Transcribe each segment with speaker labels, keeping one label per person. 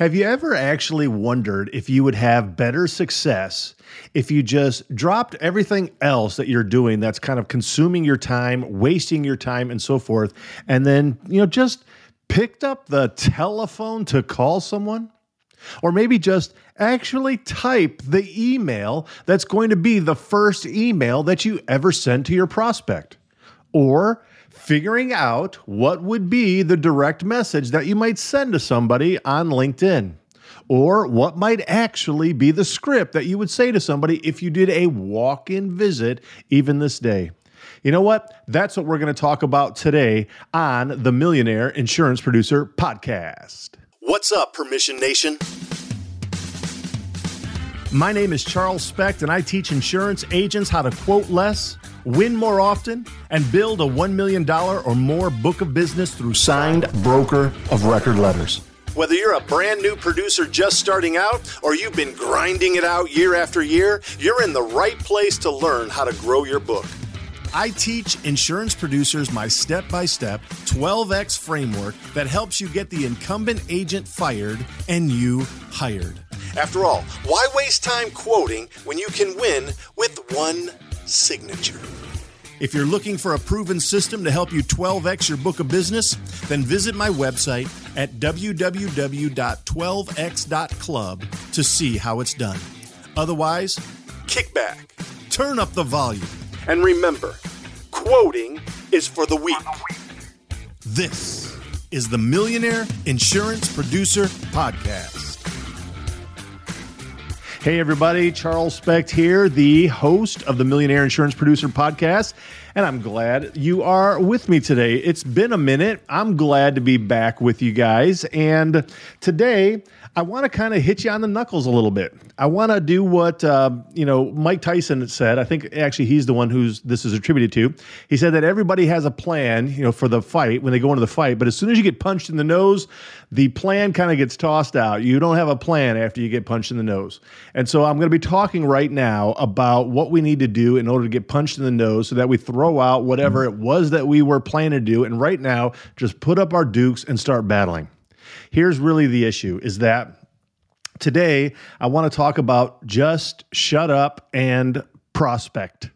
Speaker 1: Have you ever actually wondered if you would have better success if you just dropped everything else that you're doing that's kind of consuming your time, wasting your time, and so forth, and then, you know, just picked up the telephone to call someone? Or maybe just actually type the email that's going to be the first email that you ever send to your prospect? Or figuring out what would be the direct message that you might send to somebody on LinkedIn. Or what might actually be the script that you would say to somebody if you did a walk in visit, even this day. You know what? That's what we're going to talk about today on the Millionaire Insurance Producer Podcast.
Speaker 2: What's up, Permission Nation?
Speaker 1: My name is Charles Specht, and I teach insurance agents how to quote less win more often, and build a $1 million or more book of business through signed broker of record letters.
Speaker 2: Whether you're a brand new producer just starting out or you've been grinding it out year after year, you're in the right place to learn how to grow your book.
Speaker 1: I teach insurance producers my step by step 12x framework that helps you get the incumbent agent fired and you hired.
Speaker 2: After all, why waste time quoting when you can win with one signature.
Speaker 1: If you're looking for a proven system to help you 12x your book of business, then visit my website at www.12x.club to see how it's done. Otherwise,
Speaker 2: kick back,
Speaker 1: turn up the volume,
Speaker 2: and remember quoting is for the weak.
Speaker 1: This is the Millionaire Insurance Producer Podcast. Hey, everybody, Charles Specht here, the host of the Millionaire Insurance Producer Podcast, and I'm glad you are with me today. It's been a minute. I'm glad to be back with you guys, and today I want to kind of hit you on the knuckles a little bit. I want to do what uh, you know Mike Tyson said. I think actually he's the one who's this is attributed to. He said that everybody has a plan, you know, for the fight when they go into the fight, but as soon as you get punched in the nose, the plan kind of gets tossed out. You don't have a plan after you get punched in the nose. And so I'm going to be talking right now about what we need to do in order to get punched in the nose so that we throw out whatever mm-hmm. it was that we were planning to do and right now just put up our dukes and start battling. Here's really the issue is that today I want to talk about just shut up and prospect.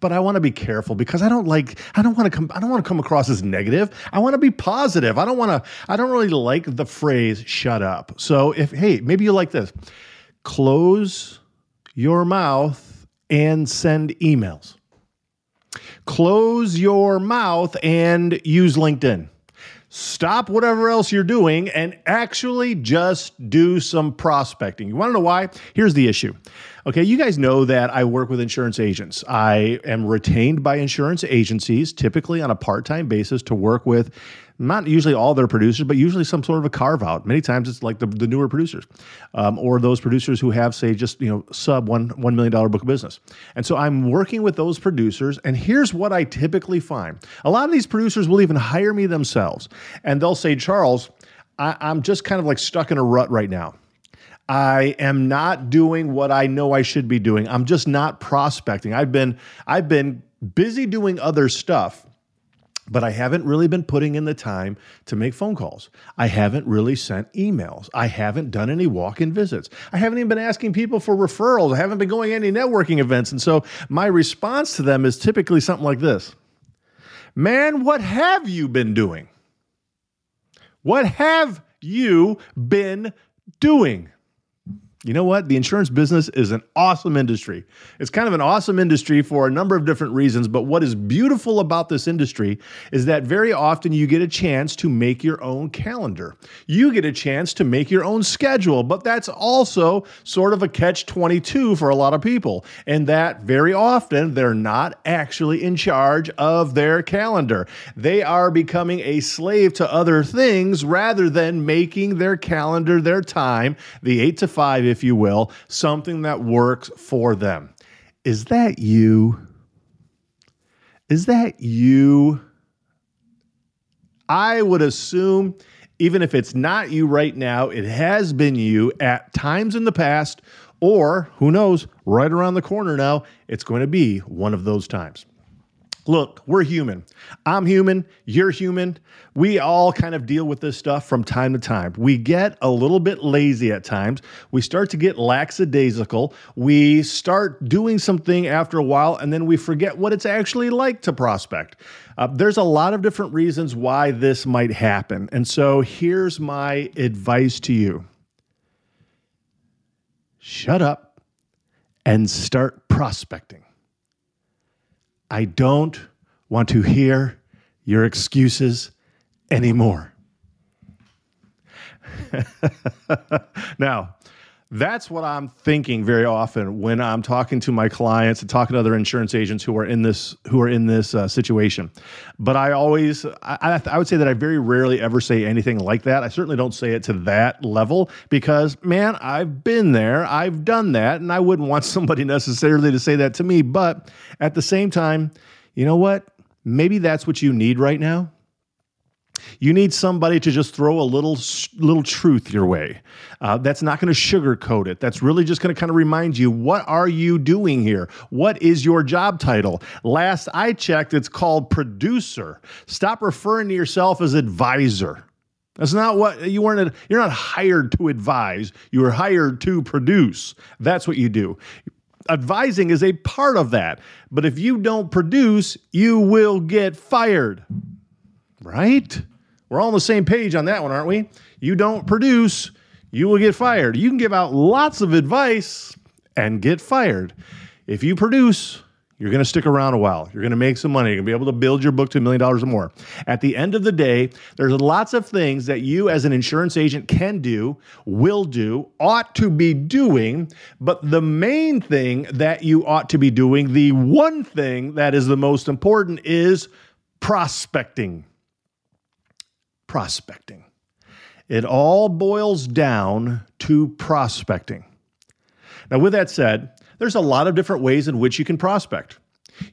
Speaker 1: But I want to be careful because I don't like I don't want to come I don't want to come across as negative. I want to be positive. I don't want to I don't really like the phrase shut up. So if hey, maybe you like this. Close your mouth and send emails. Close your mouth and use LinkedIn stop whatever else you're doing and actually just do some prospecting. You want to know why? Here's the issue. Okay, you guys know that I work with insurance agents. I am retained by insurance agencies, typically on a part time basis, to work with not usually all their producers, but usually some sort of a carve out. Many times it's like the, the newer producers um, or those producers who have, say, just, you know, sub one, $1 million book of business. And so I'm working with those producers. And here's what I typically find a lot of these producers will even hire me themselves. And they'll say, Charles, I, I'm just kind of like stuck in a rut right now. I am not doing what I know I should be doing. I'm just not prospecting. I've been I've been busy doing other stuff but I haven't really been putting in the time to make phone calls. I haven't really sent emails. I haven't done any walk in visits. I haven't even been asking people for referrals. I haven't been going to any networking events. And so my response to them is typically something like this Man, what have you been doing? What have you been doing? You know what? The insurance business is an awesome industry. It's kind of an awesome industry for a number of different reasons. But what is beautiful about this industry is that very often you get a chance to make your own calendar. You get a chance to make your own schedule. But that's also sort of a catch 22 for a lot of people. And that very often they're not actually in charge of their calendar. They are becoming a slave to other things rather than making their calendar, their time, the eight to five if you will, something that works for them. Is that you? Is that you? I would assume, even if it's not you right now, it has been you at times in the past, or who knows, right around the corner now, it's going to be one of those times. Look, we're human. I'm human. You're human. We all kind of deal with this stuff from time to time. We get a little bit lazy at times. We start to get lackadaisical. We start doing something after a while, and then we forget what it's actually like to prospect. Uh, there's a lot of different reasons why this might happen. And so here's my advice to you shut up and start prospecting. I don't want to hear your excuses anymore. now, that's what I'm thinking very often when I'm talking to my clients and talking to other insurance agents who are in this who are in this uh, situation. But I always, I, I would say that I very rarely ever say anything like that. I certainly don't say it to that level because, man, I've been there, I've done that, and I wouldn't want somebody necessarily to say that to me. But at the same time, you know what? Maybe that's what you need right now you need somebody to just throw a little little truth your way. Uh, that's not going to sugarcoat it. That's really just going to kind of remind you what are you doing here? What is your job title? Last I checked, it's called producer. Stop referring to yourself as advisor. That's not what you weren't. You're not hired to advise. You were hired to produce. That's what you do advising is a part of that. But if you don't produce, you will get fired. Right? We're all on the same page on that one, aren't we? You don't produce, you will get fired. You can give out lots of advice and get fired. If you produce, you're going to stick around a while. You're going to make some money. You're going to be able to build your book to a million dollars or more. At the end of the day, there's lots of things that you as an insurance agent can do, will do, ought to be doing. But the main thing that you ought to be doing, the one thing that is the most important, is prospecting prospecting. It all boils down to prospecting. Now, with that said, there's a lot of different ways in which you can prospect.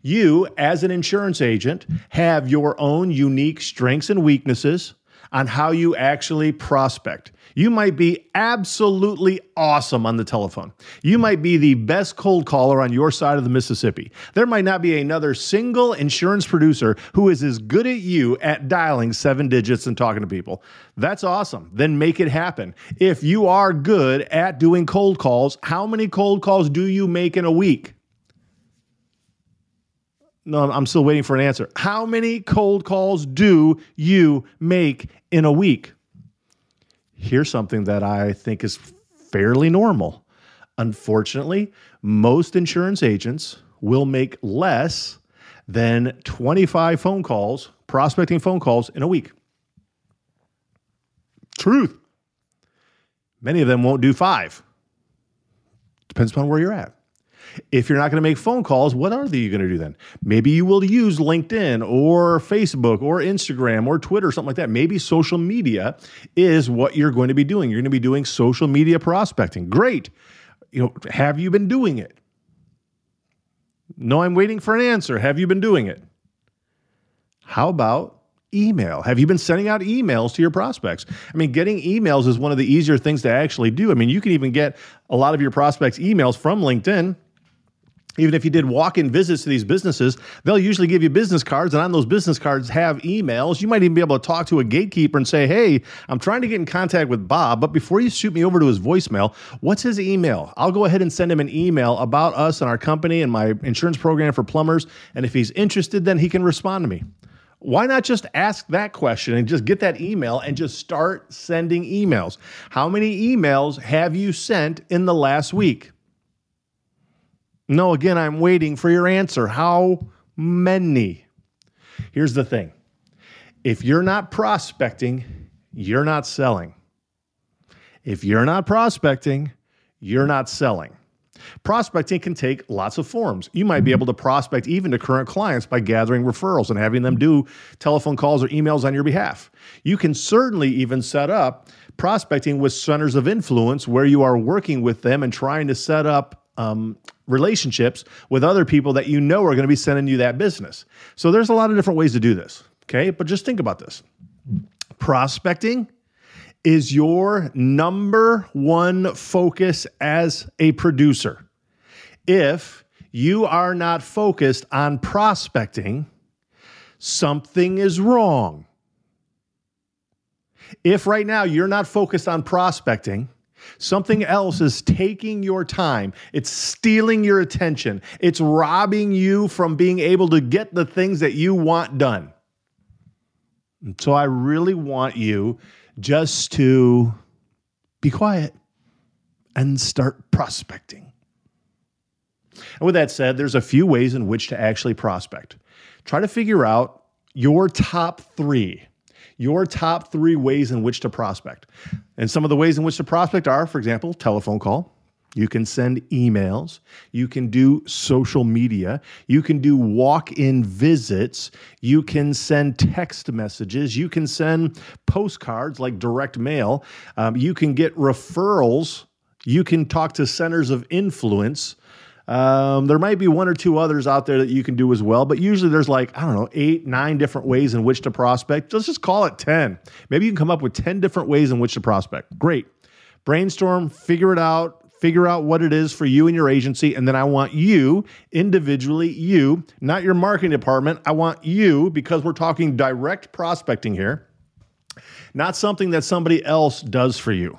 Speaker 1: You, as an insurance agent, have your own unique strengths and weaknesses on how you actually prospect. You might be absolutely awesome on the telephone. You might be the best cold caller on your side of the Mississippi. There might not be another single insurance producer who is as good at you at dialing seven digits and talking to people. That's awesome. Then make it happen. If you are good at doing cold calls, how many cold calls do you make in a week? No, I'm still waiting for an answer. How many cold calls do you make in a week? Here's something that I think is fairly normal. Unfortunately, most insurance agents will make less than 25 phone calls, prospecting phone calls in a week. Truth. Many of them won't do five. Depends upon where you're at. If you're not going to make phone calls, what are you going to do then? Maybe you will use LinkedIn or Facebook or Instagram or Twitter, or something like that. Maybe social media is what you're going to be doing. You're going to be doing social media prospecting. Great. You know, have you been doing it? No, I'm waiting for an answer. Have you been doing it? How about email? Have you been sending out emails to your prospects? I mean, getting emails is one of the easier things to actually do. I mean, you can even get a lot of your prospects' emails from LinkedIn even if you did walk-in visits to these businesses, they'll usually give you business cards, and on those business cards have emails. You might even be able to talk to a gatekeeper and say, "Hey, I'm trying to get in contact with Bob, but before you shoot me over to his voicemail, what's his email? I'll go ahead and send him an email about us and our company and my insurance program for plumbers, and if he's interested, then he can respond to me." Why not just ask that question and just get that email and just start sending emails? How many emails have you sent in the last week? No, again, I'm waiting for your answer. How many? Here's the thing if you're not prospecting, you're not selling. If you're not prospecting, you're not selling. Prospecting can take lots of forms. You might be able to prospect even to current clients by gathering referrals and having them do telephone calls or emails on your behalf. You can certainly even set up prospecting with centers of influence where you are working with them and trying to set up um, relationships with other people that you know are going to be sending you that business. So there's a lot of different ways to do this. Okay. But just think about this prospecting is your number one focus as a producer. If you are not focused on prospecting, something is wrong. If right now you're not focused on prospecting, something else is taking your time, it's stealing your attention, it's robbing you from being able to get the things that you want done. And so I really want you just to be quiet and start prospecting. And with that said, there's a few ways in which to actually prospect. Try to figure out your top three, your top three ways in which to prospect. And some of the ways in which to prospect are, for example, telephone call. You can send emails. You can do social media. You can do walk in visits. You can send text messages. You can send postcards like direct mail. Um, you can get referrals. You can talk to centers of influence. Um, there might be one or two others out there that you can do as well, but usually there's like, I don't know, eight, nine different ways in which to prospect. Let's just call it 10. Maybe you can come up with 10 different ways in which to prospect. Great. Brainstorm, figure it out, figure out what it is for you and your agency. And then I want you individually, you, not your marketing department. I want you, because we're talking direct prospecting here, not something that somebody else does for you.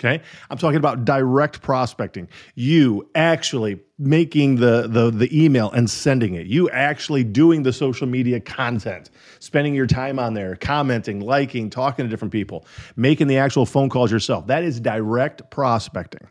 Speaker 1: Okay. I'm talking about direct prospecting. You actually making the, the, the email and sending it. You actually doing the social media content, spending your time on there, commenting, liking, talking to different people, making the actual phone calls yourself. That is direct prospecting.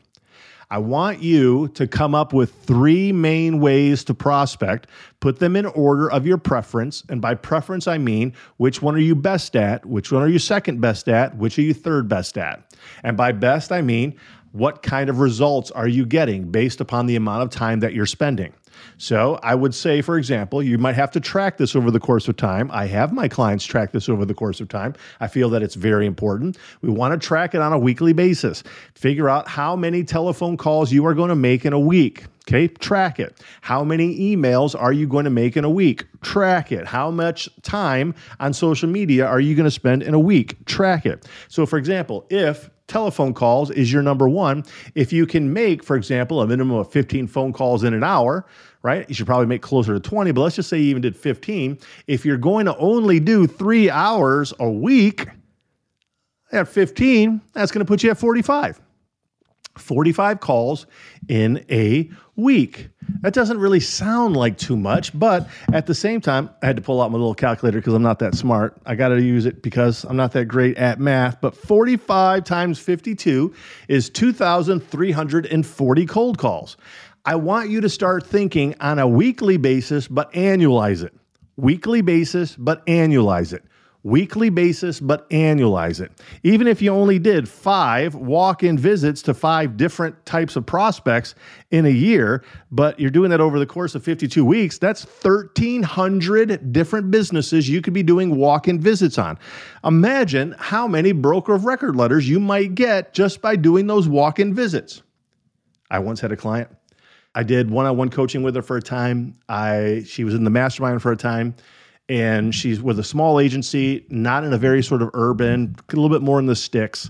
Speaker 1: I want you to come up with three main ways to prospect, put them in order of your preference. And by preference, I mean which one are you best at, which one are you second best at, which are you third best at. And by best, I mean what kind of results are you getting based upon the amount of time that you're spending. So I would say, for example, you might have to track this over the course of time. I have my clients track this over the course of time. I feel that it's very important. We want to track it on a weekly basis. Figure out how many telephone calls you are going to make in a week. Okay, track it. How many emails are you going to make in a week? Track it. How much time on social media are you going to spend in a week? Track it. So, for example, if telephone calls is your number one, if you can make, for example, a minimum of 15 phone calls in an hour, right? You should probably make closer to 20, but let's just say you even did 15. If you're going to only do three hours a week at 15, that's going to put you at 45. 45 calls in a week. That doesn't really sound like too much, but at the same time, I had to pull out my little calculator because I'm not that smart. I got to use it because I'm not that great at math. But 45 times 52 is 2,340 cold calls. I want you to start thinking on a weekly basis, but annualize it. Weekly basis, but annualize it. Weekly basis, but annualize it. Even if you only did five walk in visits to five different types of prospects in a year, but you're doing that over the course of 52 weeks, that's 1,300 different businesses you could be doing walk in visits on. Imagine how many broker of record letters you might get just by doing those walk in visits. I once had a client I did one-on-one coaching with her for a time. I she was in the mastermind for a time, and she's with a small agency, not in a very sort of urban, a little bit more in the sticks.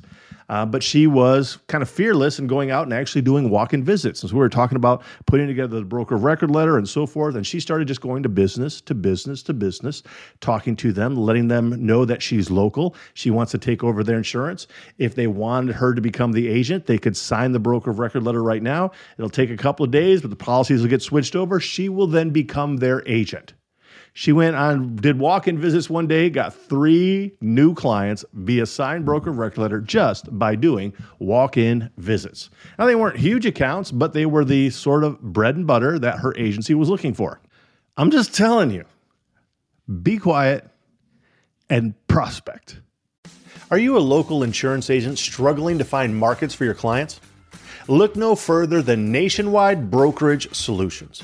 Speaker 1: Uh, but she was kind of fearless in going out and actually doing walk-in visits. And so we were talking about putting together the broker record letter and so forth. And she started just going to business to business to business, talking to them, letting them know that she's local. She wants to take over their insurance. If they wanted her to become the agent, they could sign the broker record letter right now. It'll take a couple of days, but the policies will get switched over. She will then become their agent. She went on, did walk in visits one day, got three new clients via signed broker record letter just by doing walk in visits. Now, they weren't huge accounts, but they were the sort of bread and butter that her agency was looking for. I'm just telling you be quiet and prospect. Are you a local insurance agent struggling to find markets for your clients? Look no further than Nationwide Brokerage Solutions.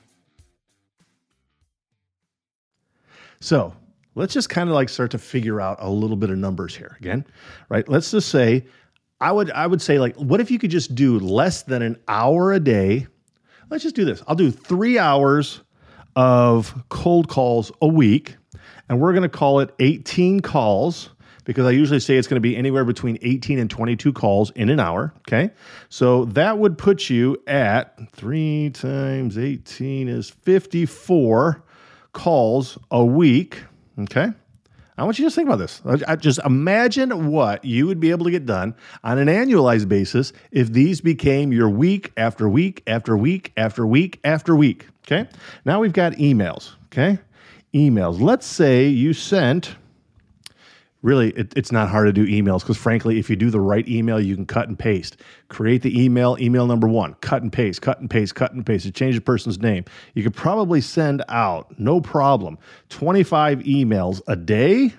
Speaker 1: So let's just kind of like start to figure out a little bit of numbers here again, right? Let's just say I would I would say like what if you could just do less than an hour a day? Let's just do this. I'll do 3 hours of cold calls a week and we're going to call it 18 calls because I usually say it's going to be anywhere between 18 and 22 calls in an hour. Okay. So that would put you at three times 18 is 54 calls a week. Okay. I want you to just think about this. I just imagine what you would be able to get done on an annualized basis if these became your week after week after week after week after week. Okay. Now we've got emails. Okay. Emails. Let's say you sent really it, it's not hard to do emails because frankly if you do the right email you can cut and paste. Create the email email number one cut and paste cut and paste cut and paste. To change the person's name. You could probably send out no problem 25 emails a day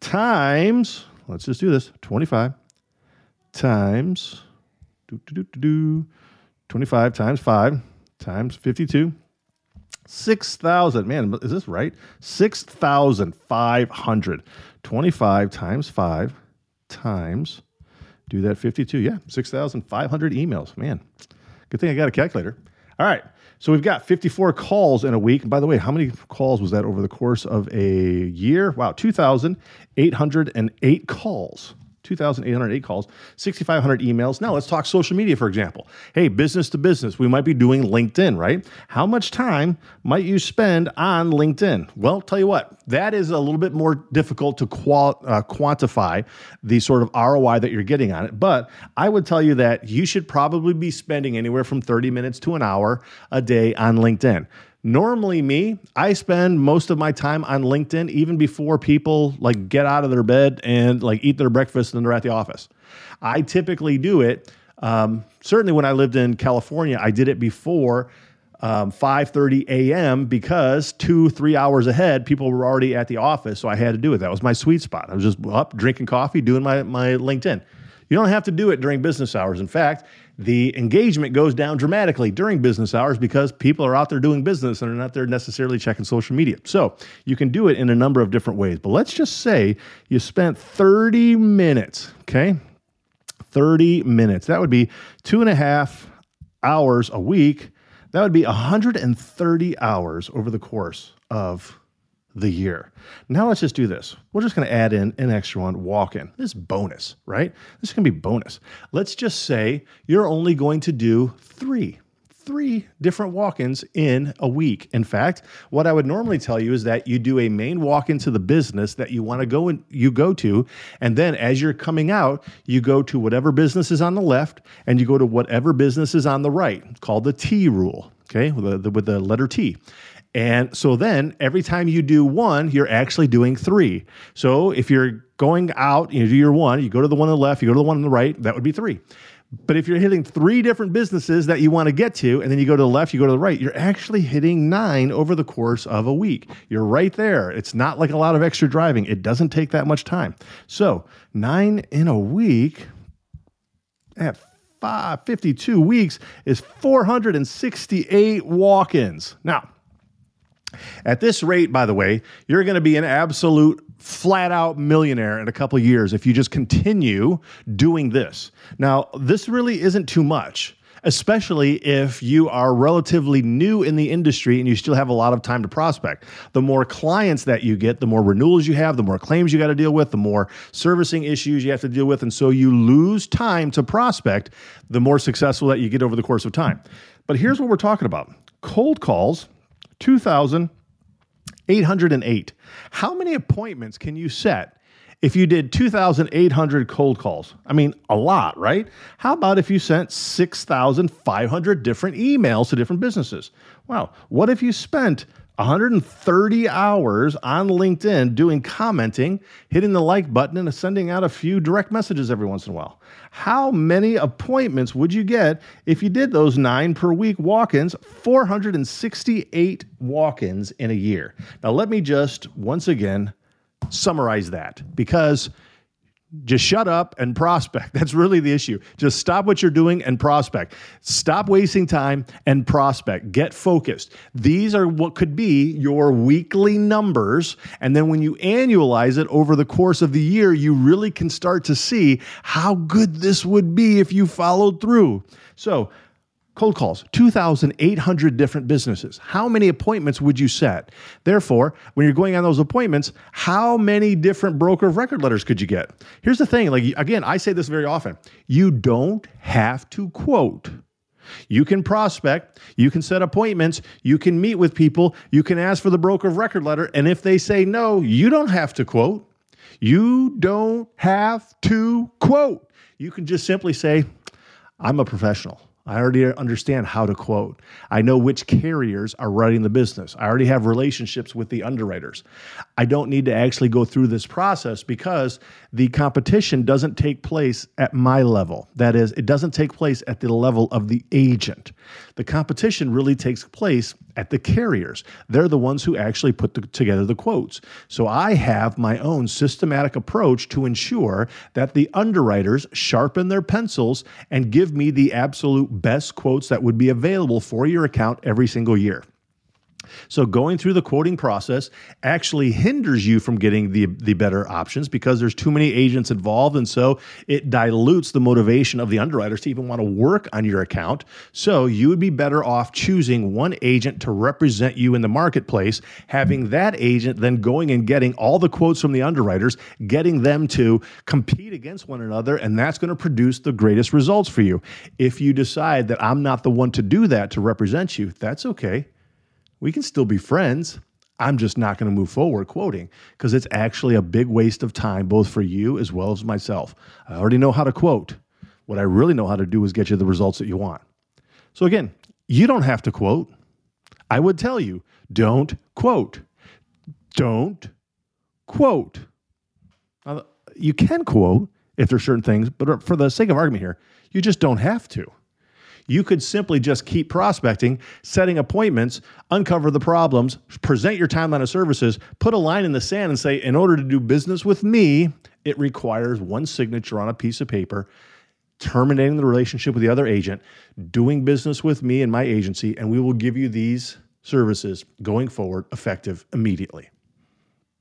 Speaker 1: times let's just do this 25 times do, do, do, do, do, 25 times 5 times 52 6,000. Man, is this right? 6,500. 25 times 5 times, do that 52. Yeah, 6,500 emails. Man, good thing I got a calculator. All right. So we've got 54 calls in a week. And by the way, how many calls was that over the course of a year? Wow, 2,808 calls. 2,808 calls, 6,500 emails. Now let's talk social media, for example. Hey, business to business, we might be doing LinkedIn, right? How much time might you spend on LinkedIn? Well, tell you what, that is a little bit more difficult to qual- uh, quantify the sort of ROI that you're getting on it. But I would tell you that you should probably be spending anywhere from 30 minutes to an hour a day on LinkedIn. Normally, me, I spend most of my time on LinkedIn even before people like get out of their bed and like eat their breakfast and they're at the office. I typically do it. Um, certainly, when I lived in California, I did it before um, 5:30 a.m. because two, three hours ahead, people were already at the office, so I had to do it. That was my sweet spot. I was just up drinking coffee, doing my my LinkedIn. You don't have to do it during business hours. In fact, the engagement goes down dramatically during business hours because people are out there doing business and are not there necessarily checking social media. So you can do it in a number of different ways. But let's just say you spent 30 minutes, okay? 30 minutes. That would be two and a half hours a week. That would be 130 hours over the course of the year. Now let's just do this. We're just going to add in an extra one walk in. This is bonus, right? This is going to be bonus. Let's just say you're only going to do three. Three different walk ins in a week. In fact, what I would normally tell you is that you do a main walk into the business that you want to go and you go to. And then as you're coming out, you go to whatever business is on the left and you go to whatever business is on the right, called the T rule, okay, with the, with the letter T. And so then every time you do one, you're actually doing three. So if you're going out, you do your one, you go to the one on the left, you go to the one on the right, that would be three. But if you're hitting three different businesses that you want to get to, and then you go to the left, you go to the right, you're actually hitting nine over the course of a week. You're right there. It's not like a lot of extra driving, it doesn't take that much time. So, nine in a week at five, 52 weeks is 468 walk ins. Now, at this rate, by the way, you're going to be an absolute flat out millionaire in a couple years if you just continue doing this. Now, this really isn't too much, especially if you are relatively new in the industry and you still have a lot of time to prospect. The more clients that you get, the more renewals you have, the more claims you got to deal with, the more servicing issues you have to deal with. And so you lose time to prospect, the more successful that you get over the course of time. But here's what we're talking about cold calls 2,808. How many appointments can you set if you did 2,800 cold calls? I mean, a lot, right? How about if you sent 6,500 different emails to different businesses? Wow. What if you spent 130 hours on LinkedIn doing commenting, hitting the like button, and sending out a few direct messages every once in a while. How many appointments would you get if you did those nine per week walk ins? 468 walk ins in a year. Now, let me just once again summarize that because Just shut up and prospect. That's really the issue. Just stop what you're doing and prospect. Stop wasting time and prospect. Get focused. These are what could be your weekly numbers. And then when you annualize it over the course of the year, you really can start to see how good this would be if you followed through. So, Cold calls, 2,800 different businesses. How many appointments would you set? Therefore, when you're going on those appointments, how many different broker of record letters could you get? Here's the thing like, again, I say this very often you don't have to quote. You can prospect, you can set appointments, you can meet with people, you can ask for the broker of record letter, and if they say no, you don't have to quote. You don't have to quote. You can just simply say, I'm a professional. I already understand how to quote. I know which carriers are running the business. I already have relationships with the underwriters. I don't need to actually go through this process because the competition doesn't take place at my level. That is, it doesn't take place at the level of the agent. The competition really takes place at the carriers. They're the ones who actually put the, together the quotes. So I have my own systematic approach to ensure that the underwriters sharpen their pencils and give me the absolute best quotes that would be available for your account every single year. So going through the quoting process actually hinders you from getting the the better options because there's too many agents involved and so it dilutes the motivation of the underwriters to even want to work on your account. So you would be better off choosing one agent to represent you in the marketplace, having that agent then going and getting all the quotes from the underwriters, getting them to compete against one another and that's going to produce the greatest results for you. If you decide that I'm not the one to do that to represent you, that's okay we can still be friends. I'm just not going to move forward quoting because it's actually a big waste of time, both for you as well as myself. I already know how to quote. What I really know how to do is get you the results that you want. So, again, you don't have to quote. I would tell you don't quote. Don't quote. Now, you can quote if there's certain things, but for the sake of argument here, you just don't have to. You could simply just keep prospecting, setting appointments, uncover the problems, present your timeline of services, put a line in the sand and say, in order to do business with me, it requires one signature on a piece of paper, terminating the relationship with the other agent, doing business with me and my agency, and we will give you these services going forward effective immediately.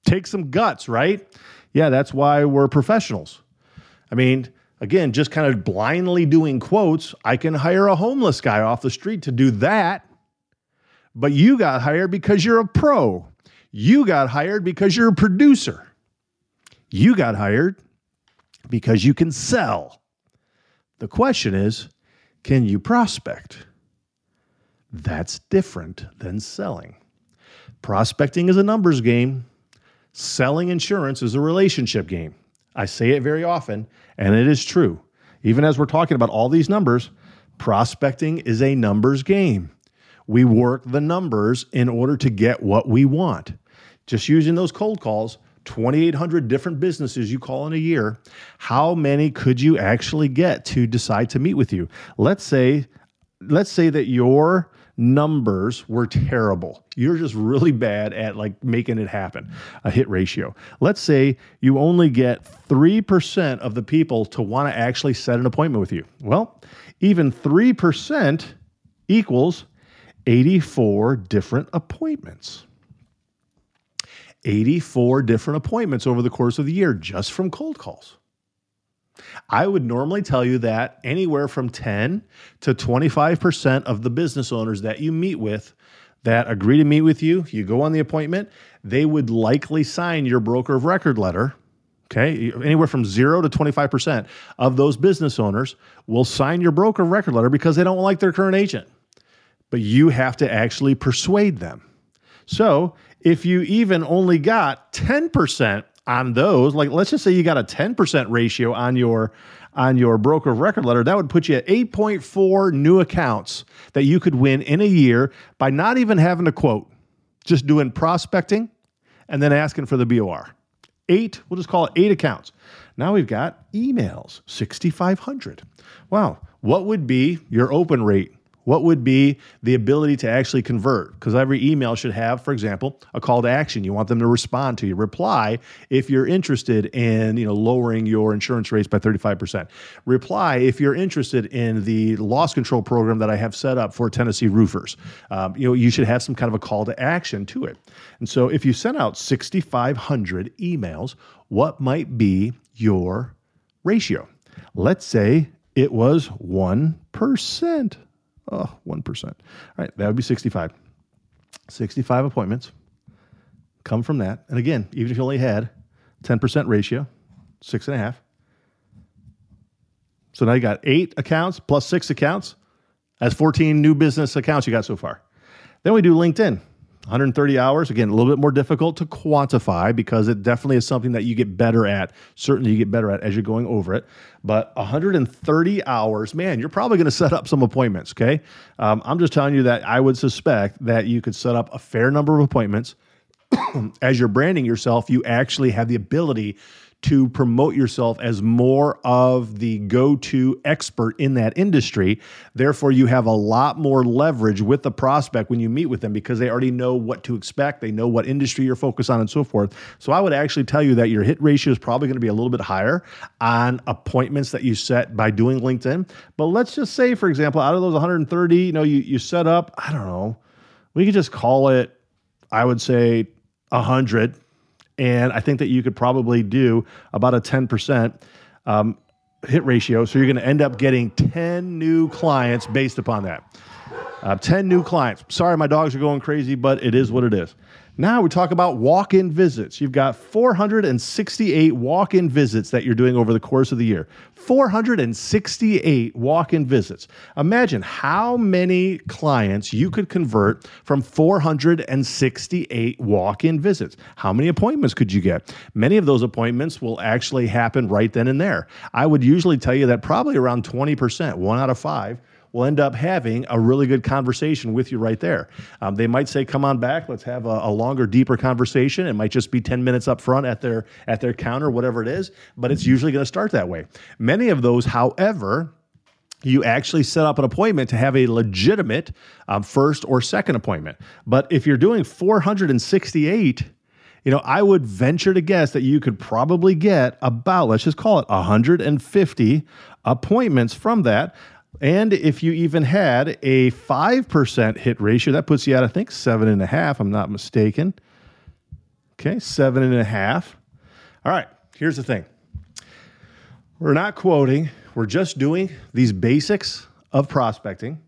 Speaker 1: Take some guts, right? Yeah, that's why we're professionals. I mean, again, just kind of blindly doing quotes, I can hire a homeless guy off the street to do that. But you got hired because you're a pro. You got hired because you're a producer. You got hired because you can sell. The question is can you prospect? That's different than selling. Prospecting is a numbers game, selling insurance is a relationship game. I say it very often, and it is true. Even as we're talking about all these numbers, prospecting is a numbers game. We work the numbers in order to get what we want. Just using those cold calls, 2,800 different businesses you call in a year, how many could you actually get to decide to meet with you? Let's say, let's say that your numbers were terrible. You're just really bad at like making it happen, a hit ratio. Let's say you only get 3% of the people to want to actually set an appointment with you. Well, even 3% equals 84 different appointments. 84 different appointments over the course of the year just from cold calls. I would normally tell you that anywhere from 10 to 25% of the business owners that you meet with that agree to meet with you, you go on the appointment, they would likely sign your broker of record letter. Okay, anywhere from zero to 25% of those business owners will sign your broker of record letter because they don't like their current agent. But you have to actually persuade them. So if you even only got 10% on those, like let's just say you got a 10% ratio on your on your broker of record letter, that would put you at 8.4 new accounts that you could win in a year by not even having to quote, just doing prospecting and then asking for the BOR. Eight, we'll just call it eight accounts. Now we've got emails, 6,500. Wow. What would be your open rate What would be the ability to actually convert? Because every email should have, for example, a call to action. You want them to respond to you, reply if you're interested in you know lowering your insurance rates by 35%. Reply if you're interested in the loss control program that I have set up for Tennessee roofers. Um, you know you should have some kind of a call to action to it. And so if you sent out 6,500 emails, what might be your ratio? Let's say it was 1%. Oh, 1%. All right, that would be 65. 65 appointments come from that. And again, even if you only had 10% ratio, six and a half. So now you got eight accounts plus six accounts. That's 14 new business accounts you got so far. Then we do LinkedIn. 130 hours, again, a little bit more difficult to quantify because it definitely is something that you get better at. Certainly, you get better at as you're going over it. But 130 hours, man, you're probably going to set up some appointments, okay? Um, I'm just telling you that I would suspect that you could set up a fair number of appointments. as you're branding yourself, you actually have the ability to promote yourself as more of the go to expert in that industry. Therefore, you have a lot more leverage with the prospect when you meet with them because they already know what to expect. They know what industry you're focused on and so forth. So, I would actually tell you that your hit ratio is probably going to be a little bit higher on appointments that you set by doing LinkedIn. But let's just say, for example, out of those 130, you know, you, you set up, I don't know, we could just call it, I would say, 100 and I think that you could probably do about a 10% um, hit ratio. So you're going to end up getting 10 new clients based upon that. Uh, 10 new clients. Sorry, my dogs are going crazy, but it is what it is. Now we talk about walk in visits. You've got 468 walk in visits that you're doing over the course of the year. 468 walk in visits. Imagine how many clients you could convert from 468 walk in visits. How many appointments could you get? Many of those appointments will actually happen right then and there. I would usually tell you that probably around 20%, one out of five, will end up having a really good conversation with you right there. Um, they might say, "Come on back, let's have a, a, longer, deeper conversation." It might just be ten minutes up front at their at their counter, whatever it is. But it's usually going to start that way. Many of those, however, you actually set up an appointment to have a legitimate um, first or second appointment. But if you're doing 468, you know, I would venture to guess that you could probably get about, let's just call it 150 appointments from that. And if you even had a 5% hit ratio, that puts you at, I think, seven and a half, I'm not mistaken. Okay, seven and a half. All right, here's the thing we're not quoting, we're just doing these basics of prospecting,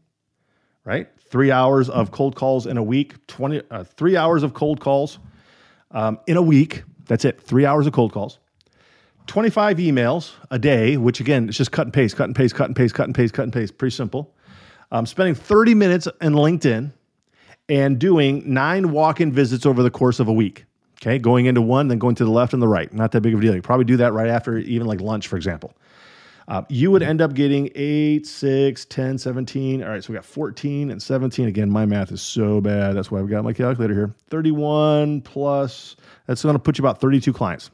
Speaker 1: right? Three hours of cold calls in a week, 20, uh, three hours of cold calls um, in a week. That's it, three hours of cold calls. 25 emails a day, which again, it's just cut and paste, cut and paste, cut and paste, cut and paste, cut and paste. Pretty simple. Um, spending 30 minutes in LinkedIn and doing nine walk in visits over the course of a week. Okay, going into one, then going to the left and the right. Not that big of a deal. You probably do that right after even like lunch, for example. Uh, you would end up getting 8, 6, 10, 17. All right, so we got 14 and 17. Again, my math is so bad. That's why I've got my calculator here. 31 plus, that's going to put you about 32 clients.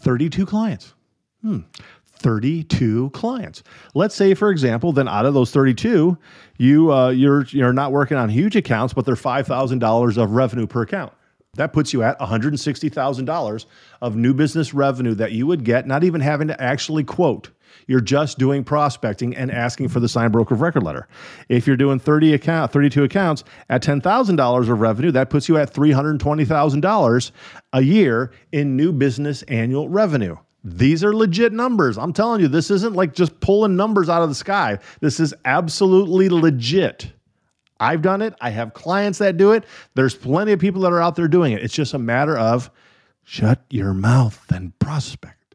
Speaker 1: 32 clients. Hmm. 32 clients. Let's say, for example, then out of those 32, you uh, you're you're not working on huge accounts, but they're five thousand dollars of revenue per account. That puts you at $160,000 of new business revenue that you would get, not even having to actually quote. You're just doing prospecting and asking for the signed broker of record letter. If you're doing 30 account, 32 accounts at $10,000 of revenue, that puts you at $320,000 a year in new business annual revenue. These are legit numbers. I'm telling you, this isn't like just pulling numbers out of the sky. This is absolutely legit. I've done it. I have clients that do it. There's plenty of people that are out there doing it. It's just a matter of shut your mouth and prospect.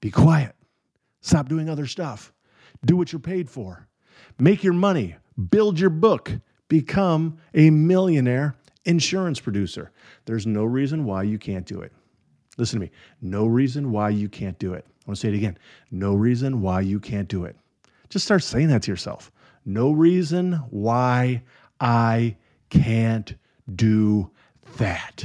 Speaker 1: Be quiet. Stop doing other stuff. Do what you're paid for. Make your money. Build your book. Become a millionaire insurance producer. There's no reason why you can't do it. Listen to me. No reason why you can't do it. I want to say it again. No reason why you can't do it. Just start saying that to yourself. No reason why I can't do that.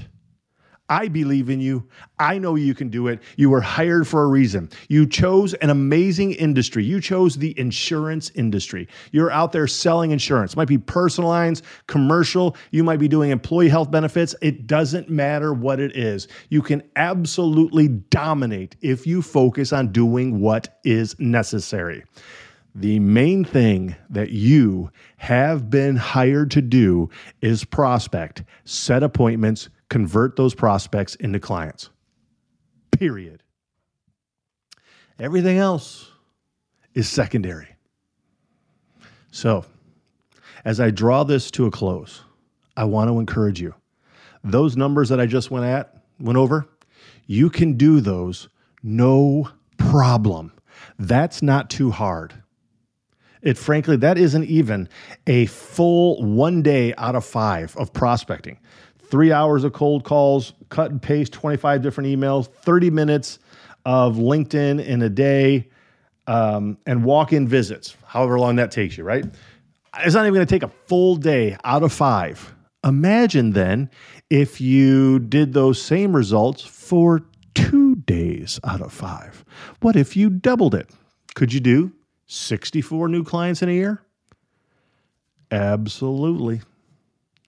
Speaker 1: I believe in you. I know you can do it. You were hired for a reason. You chose an amazing industry. You chose the insurance industry. You're out there selling insurance. It might be personal lines, commercial. You might be doing employee health benefits. It doesn't matter what it is. You can absolutely dominate if you focus on doing what is necessary. The main thing that you have been hired to do is prospect, set appointments, convert those prospects into clients. Period. Everything else is secondary. So, as I draw this to a close, I want to encourage you. Those numbers that I just went at, went over, you can do those no problem. That's not too hard. It frankly, that isn't even a full one day out of five of prospecting. Three hours of cold calls, cut and paste 25 different emails, 30 minutes of LinkedIn in a day, um, and walk in visits, however long that takes you, right? It's not even going to take a full day out of five. Imagine then if you did those same results for two days out of five. What if you doubled it? Could you do 64 new clients in a year? Absolutely.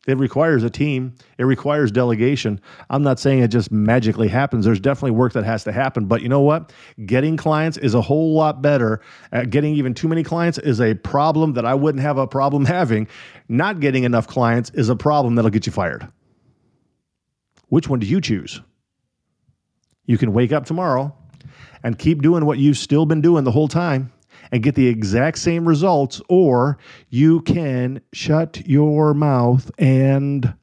Speaker 1: It requires a team. It requires delegation. I'm not saying it just magically happens. There's definitely work that has to happen. But you know what? Getting clients is a whole lot better. Uh, getting even too many clients is a problem that I wouldn't have a problem having. Not getting enough clients is a problem that'll get you fired. Which one do you choose? You can wake up tomorrow and keep doing what you've still been doing the whole time and get the exact same results, or you can shut your mouth and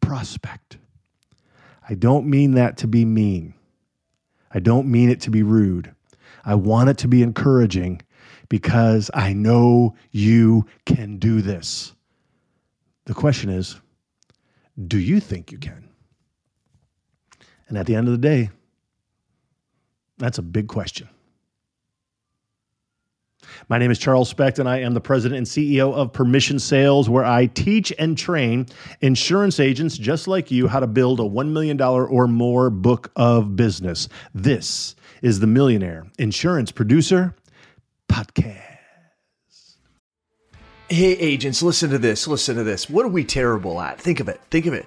Speaker 1: prospect. I don't mean that to be mean. I don't mean it to be rude. I want it to be encouraging because I know you can do this. The question is do you think you can? And at the end of the day, that's a big question. My name is Charles Specht, and I am the president and CEO of Permission Sales, where I teach and train insurance agents just like you how to build a $1 million or more book of business. This is the Millionaire Insurance Producer Podcast.
Speaker 3: Hey, agents, listen to this. Listen to this. What are we terrible at? Think of it. Think of it